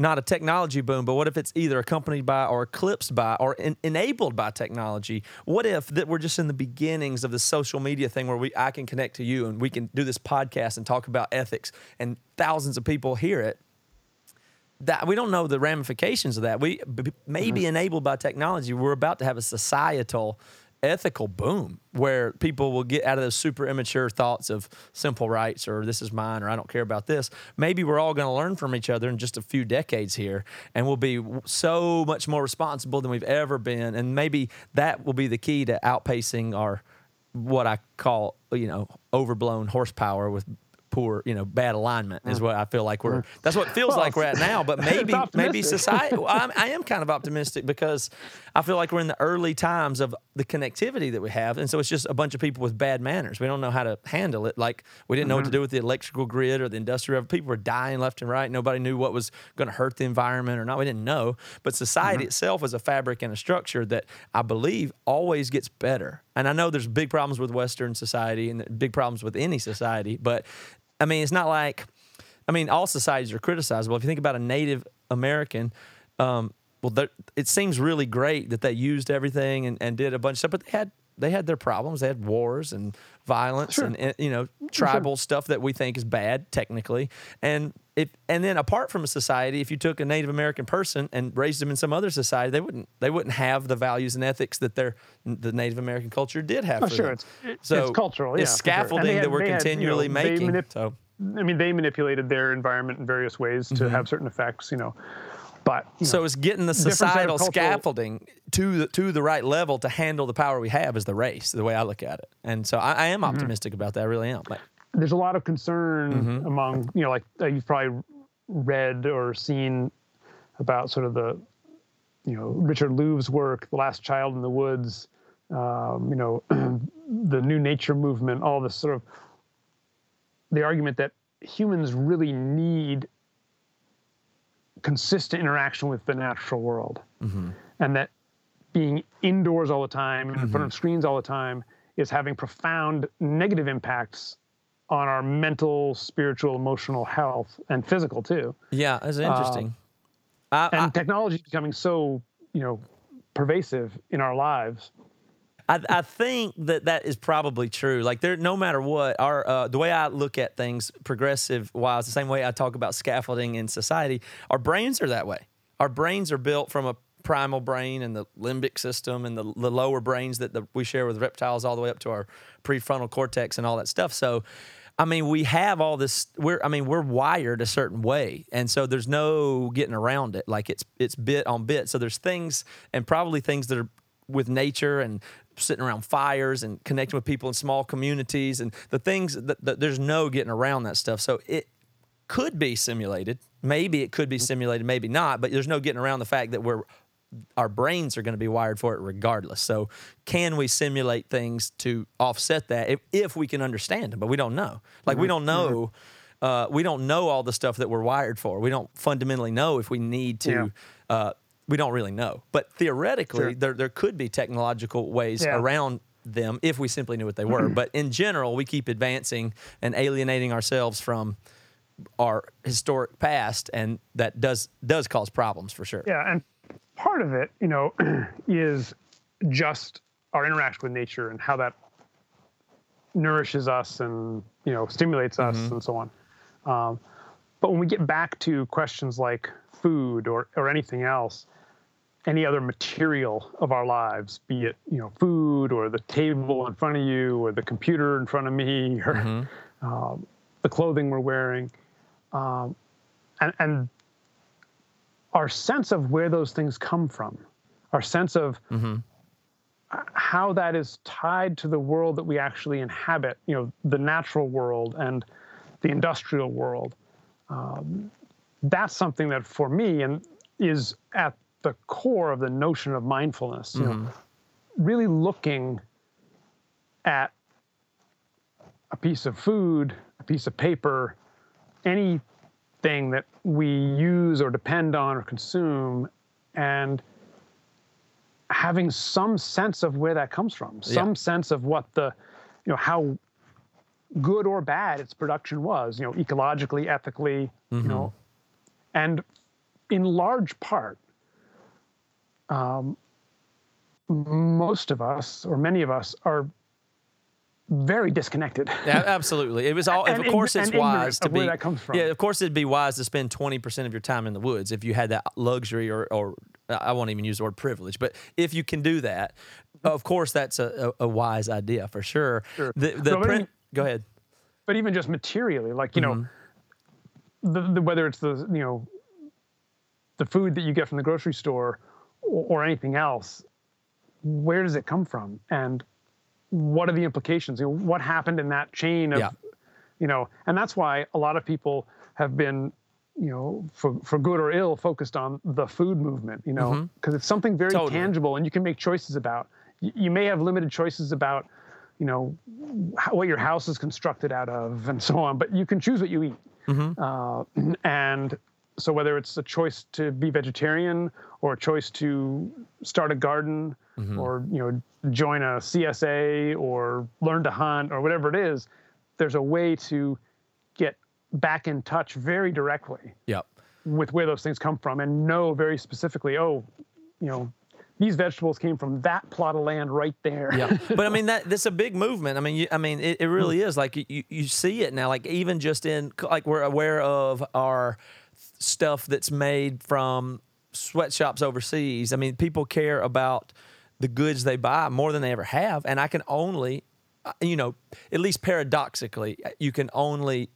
Not a technology boom, but what if it's either accompanied by or eclipsed by or en- enabled by technology? What if that we're just in the beginnings of the social media thing where we I can connect to you and we can do this podcast and talk about ethics and thousands of people hear it? that we don't know the ramifications of that. We b- maybe mm-hmm. enabled by technology, we're about to have a societal ethical boom where people will get out of those super immature thoughts of simple rights or this is mine or I don't care about this. Maybe we're all going to learn from each other in just a few decades here and we'll be so much more responsible than we've ever been and maybe that will be the key to outpacing our what I call, you know, overblown horsepower with poor, you know, bad alignment is mm. what I feel like we're. Mm. That's what it feels Well, like we're at now. But maybe, maybe society. Well, I'm, I am kind of optimistic because I feel like we're in the early times of the connectivity that we have, and so it's just a bunch of people with bad manners. We don't know how to handle it. Like we didn't know what to mm-hmm. do with the electrical grid or the industrial. People were dying left and right. Nobody knew what was going to hurt the environment or not. We didn't know. But society mm-hmm. itself is a fabric and a structure that I believe always gets better. And I know there's big problems with Western society and big problems with any society, but I mean, it's not like, I mean, all societies are criticizable. If you think about a Native American, um, well, it seems really great that they used everything and, and did a bunch of stuff, but they had they had their problems. They had wars and violence and, and you know tribal stuff that we think is bad technically. And if and then apart from a society, if you took a Native American person and raised them in some other society, they wouldn't they wouldn't have the values and ethics that their the Native American culture did have. Oh, for sure, them. it's- it's cultural, It's yeah, sure. Scaffolding they had- that we're had, you know, continually making. manip- so. I mean, they manipulated their environment in various ways to have certain effects, you know. But you So know, it's getting the different set of societal scaffolding to the, to the right level to handle the power we have is the race, the way I look at it. And so I, I am Mm-hmm. optimistic about that. I really am. Like, there's a lot of concern Mm-hmm. among you know like uh, you've probably read or seen about sort of the you know Richard Louv's work, The Last Child in the Woods, um, you know the New Nature movement, all this sort of the argument that humans really need consistent interaction with the natural world, and that being indoors all the time in front of screens all the time is having profound negative impacts on our mental, spiritual, emotional health and physical too. yeah, that's interesting. I, And I, technology is becoming so, you know, pervasive in our lives. I, I think that that is probably true. Like there, no matter what, our uh, the way I look at things, progressive wise, the same way I talk about scaffolding in society, our brains are that way. Our brains are built from a primal brain and the limbic system and the, the lower brains that the, we share with reptiles all the way up to our prefrontal cortex and all that stuff. So I mean, we have all this. We're, I mean, we're wired a certain way, and so there's no getting around it. Like it's it's bit on bit. So there's things, and probably things that are with nature and sitting around fires and connecting with people in small communities and the things that, that there's no getting around that stuff. So it could be simulated. Maybe it could be simulated, maybe not. But there's no getting around the fact that we're our brains are going to be wired for it regardless. So, can we simulate things to offset that if, if we can understand them? But we don't know. Like, we don't know. Uh, we don't know all the stuff that we're wired for. We don't fundamentally know if we need to. Yeah. Uh, we don't really know. But theoretically, Sure. there, there could be technological ways Yeah. around them if we simply knew what they were. but in general, we keep advancing and alienating ourselves from our historic past, and that does does cause problems for sure. Yeah, and part of it, you know, is just our interaction with nature and how that nourishes us and you know stimulates us and so on. Um, but when we get back to questions like food or or anything else, any other material of our lives, be it you know food or the table in front of you or the computer in front of me or um, the clothing we're wearing, um, and, and our sense of where those things come from, our sense of h- how that is tied to the world that we actually inhabit, you know, the natural world and the industrial world. Um, that's something that for me and is at the core of the notion of mindfulness. You know, really looking at a piece of food, a piece of paper, anything that we use or depend on or consume, and having some sense of where that comes from, some sense of what the, you know, how good or bad its production was, you know, ecologically, ethically, you know, and in large part, um, most of us or many of us are very disconnected. Yeah, absolutely. It was all. And of course, it's wise to be. where that comes from. Yeah, of course, it'd be wise to spend twenty percent of your time in the woods if you had that luxury, or, or I won't even use the word privilege, but if you can do that, of course, that's a, a, a wise idea for sure. Sure. The, the No, print. mean- go ahead. but even just materially, like you know, mm-hmm. the, the, whether it's the you know, the food that you get from the grocery store or, or anything else, where does it come from, and what are the implications? You know, what happened in that chain of, Yeah. you know, and that's why a lot of people have been, you know, for for good or ill, focused on the food movement. You know, because it's something very Totally. tangible, and you can make choices about. Y- You may have limited choices about, you know, how, what your house is constructed out of and so on, but you can choose what you eat. Uh, and so whether it's a choice to be vegetarian or a choice to start a garden mm-hmm. or you know join a CSA or learn to hunt or whatever it is, there's a way to get back in touch very directly Yep. with where those things come from and know very specifically, oh, you know, these vegetables came from that plot of land right there. Yeah, but I mean that that's a big movement. I mean, you, I mean it, it really mm. is. Like you, you see it now. Like even just in like we're aware of our stuff that's made from sweatshops overseas. I mean, people care about the goods they buy more than they ever have, and I can only, uh, you know, at least paradoxically, uh, you can only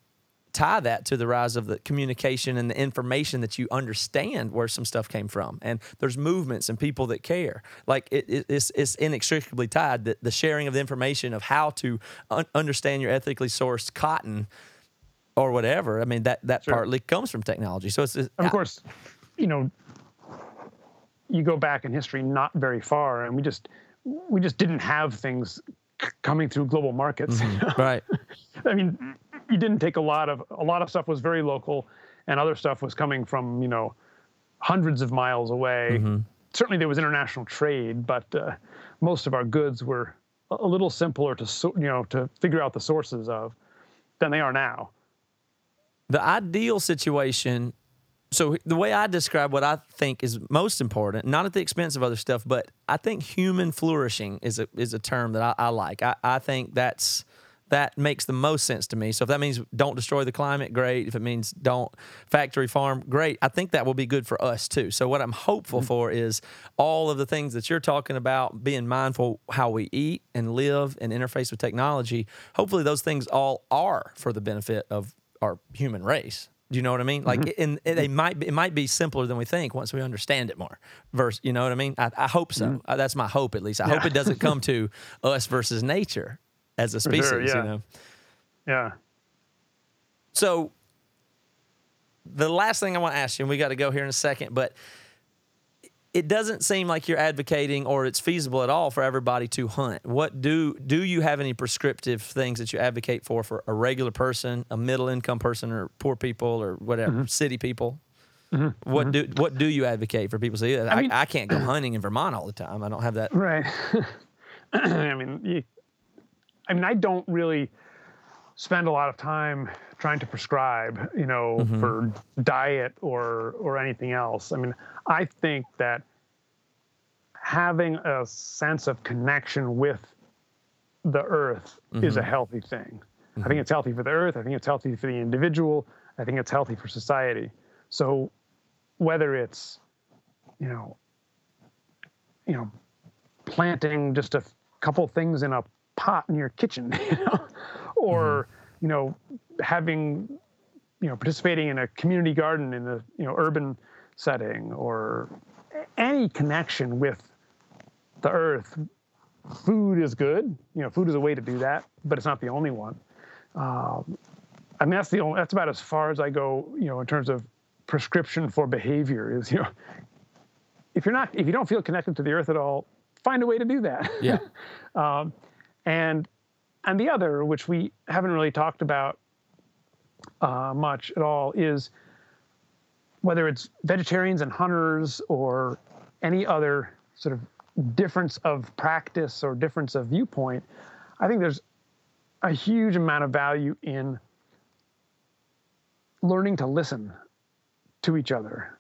tie that to the rise of the communication and the information that you understand where some stuff came from. And there's movements and people that care. Like it, it- it's, it's inextricably tied. That the sharing of the information of how to un- understand your ethically sourced cotton or whatever i mean that that Sure. partly comes from technology so it's, of course, you know, you go back in history not very far, and we just we just didn't have things c- coming through global markets. right I mean, you didn't take a lot of a lot of stuff was very local, and other stuff was coming from you know hundreds of miles away. Certainly, there was international trade, but uh, most of our goods were a a little simpler to you know to figure out the sources of than they are now. The ideal situation so the way i describe what i think is most important not at the expense of other stuff but i think human flourishing is a is a term that i, I like I, I think that's that makes the most sense to me. So if that means don't destroy the climate, great. If it means don't factory farm, great. I think that will be good for us too. So what I'm hopeful mm. for is all of the things that you're talking about, being mindful how we eat and live and interface with technology. Hopefully those things all are for the benefit of our human race. Do you know what I mean? Like, and, and they might be, it might be simpler than we think once we understand it more. Versus, you know what I mean? I, I hope so. Uh, that's my hope, at least. I hope it doesn't come to us versus nature as a species. sure, yeah. You know. Yeah. So, the last thing I want to ask you, and we got to go here in a second, but it doesn't seem like you're advocating or it's feasible at all for everybody to hunt. What do do you have any prescriptive things that you advocate for for a regular person, a middle income person, or poor people, or whatever, mm-hmm. city people? Mm-hmm. What mm-hmm. do what do you advocate for people? to Say, I, mean- I can't go hunting in Vermont all the time. I don't have that. Right. I mean, you, I mean, I don't really spend a lot of time trying to prescribe, you know, mm-hmm. for diet or or anything else. I mean, I think that having a sense of connection with the earth is a mm-hmm. healthy thing. I think mm-hmm. it's healthy for the earth. I think it's healthy for the individual. I think it's healthy for society. So whether it's, you know, you know, planting just a couple things in a pot in your kitchen, you know, or you know, having you know, participating in a community garden in a you know urban setting, or any connection with the earth. Food is good. You know, food is a way to do that, but it's not the only one. Um, I mean, that's the only. That's about as far as I go. You know, in terms of prescription for behavior is you know if you're not if you don't feel connected to the earth at all find a way to do that Yeah. um, and and the other which we haven't really talked about uh, much at all is whether it's vegetarians and hunters or any other sort of difference of practice or difference of viewpoint i think there's a huge amount of value in learning to listen to each other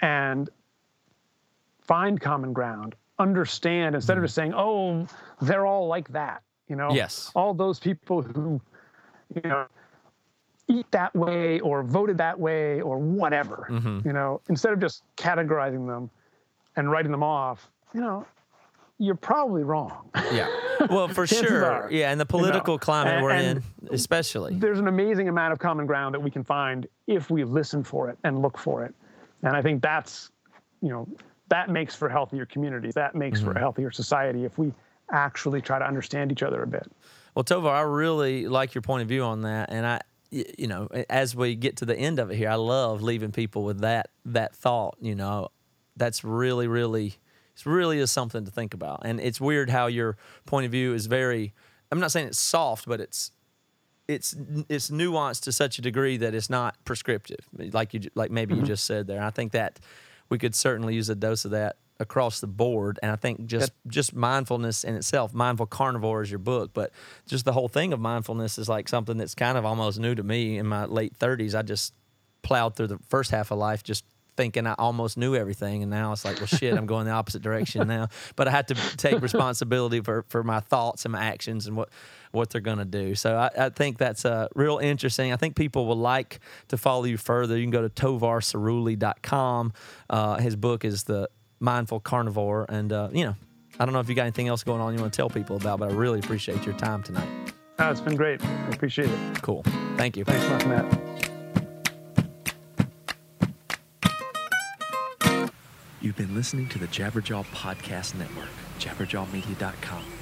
and find common ground understand instead of just saying oh they're all like that you know Yes. all those people who you know eat that way or voted that way or whatever mm-hmm. you know instead of just categorizing them and writing them off you know you're probably wrong Yeah. Well, for sure. are, yeah, and the you know, political climate and- we're in, especially. there's an amazing amount of common ground that we can find if we listen for it and look for it. And I think that's, you know, that makes for healthier communities. That makes for a mm-hmm. healthier society if we actually try to understand each other a bit. Well, Tovar, I really like your point of view on that, and I, you know, as we get to the end of it here, I love leaving people with that that thought. You know, that's really, really, it really is something to think about. And it's weird how your point of view is very. I'm not saying it's soft, but it's it's it's nuanced to such a degree that it's not prescriptive, like you like maybe you mm-hmm. just said there. I think that we could certainly use a dose of that across the board. And I think just just mindfulness in itself, mindful carnivore is your book, but just the whole thing of mindfulness is like something that's kind of almost new to me in my late 30s. I just plowed through the first half of life just thinking I almost knew everything, and now it's like, well, shit, I'm going the opposite direction now. But I had to take responsibility for for my thoughts and my actions and what what they're going to do. So I, I think that's uh, real interesting. I think people will like to follow you further. You can go to tovarcerulli.com. Uh, his book is the Mindful Carnivore, and uh, you know. I don't know if you got anything else going on you want to tell people about, but I really appreciate your time tonight. Oh, it's been great. I appreciate it. Cool. Thank you. Thanks much, Matt. You've been listening to the Jabberjaw Podcast Network, jabberjawmedia.com.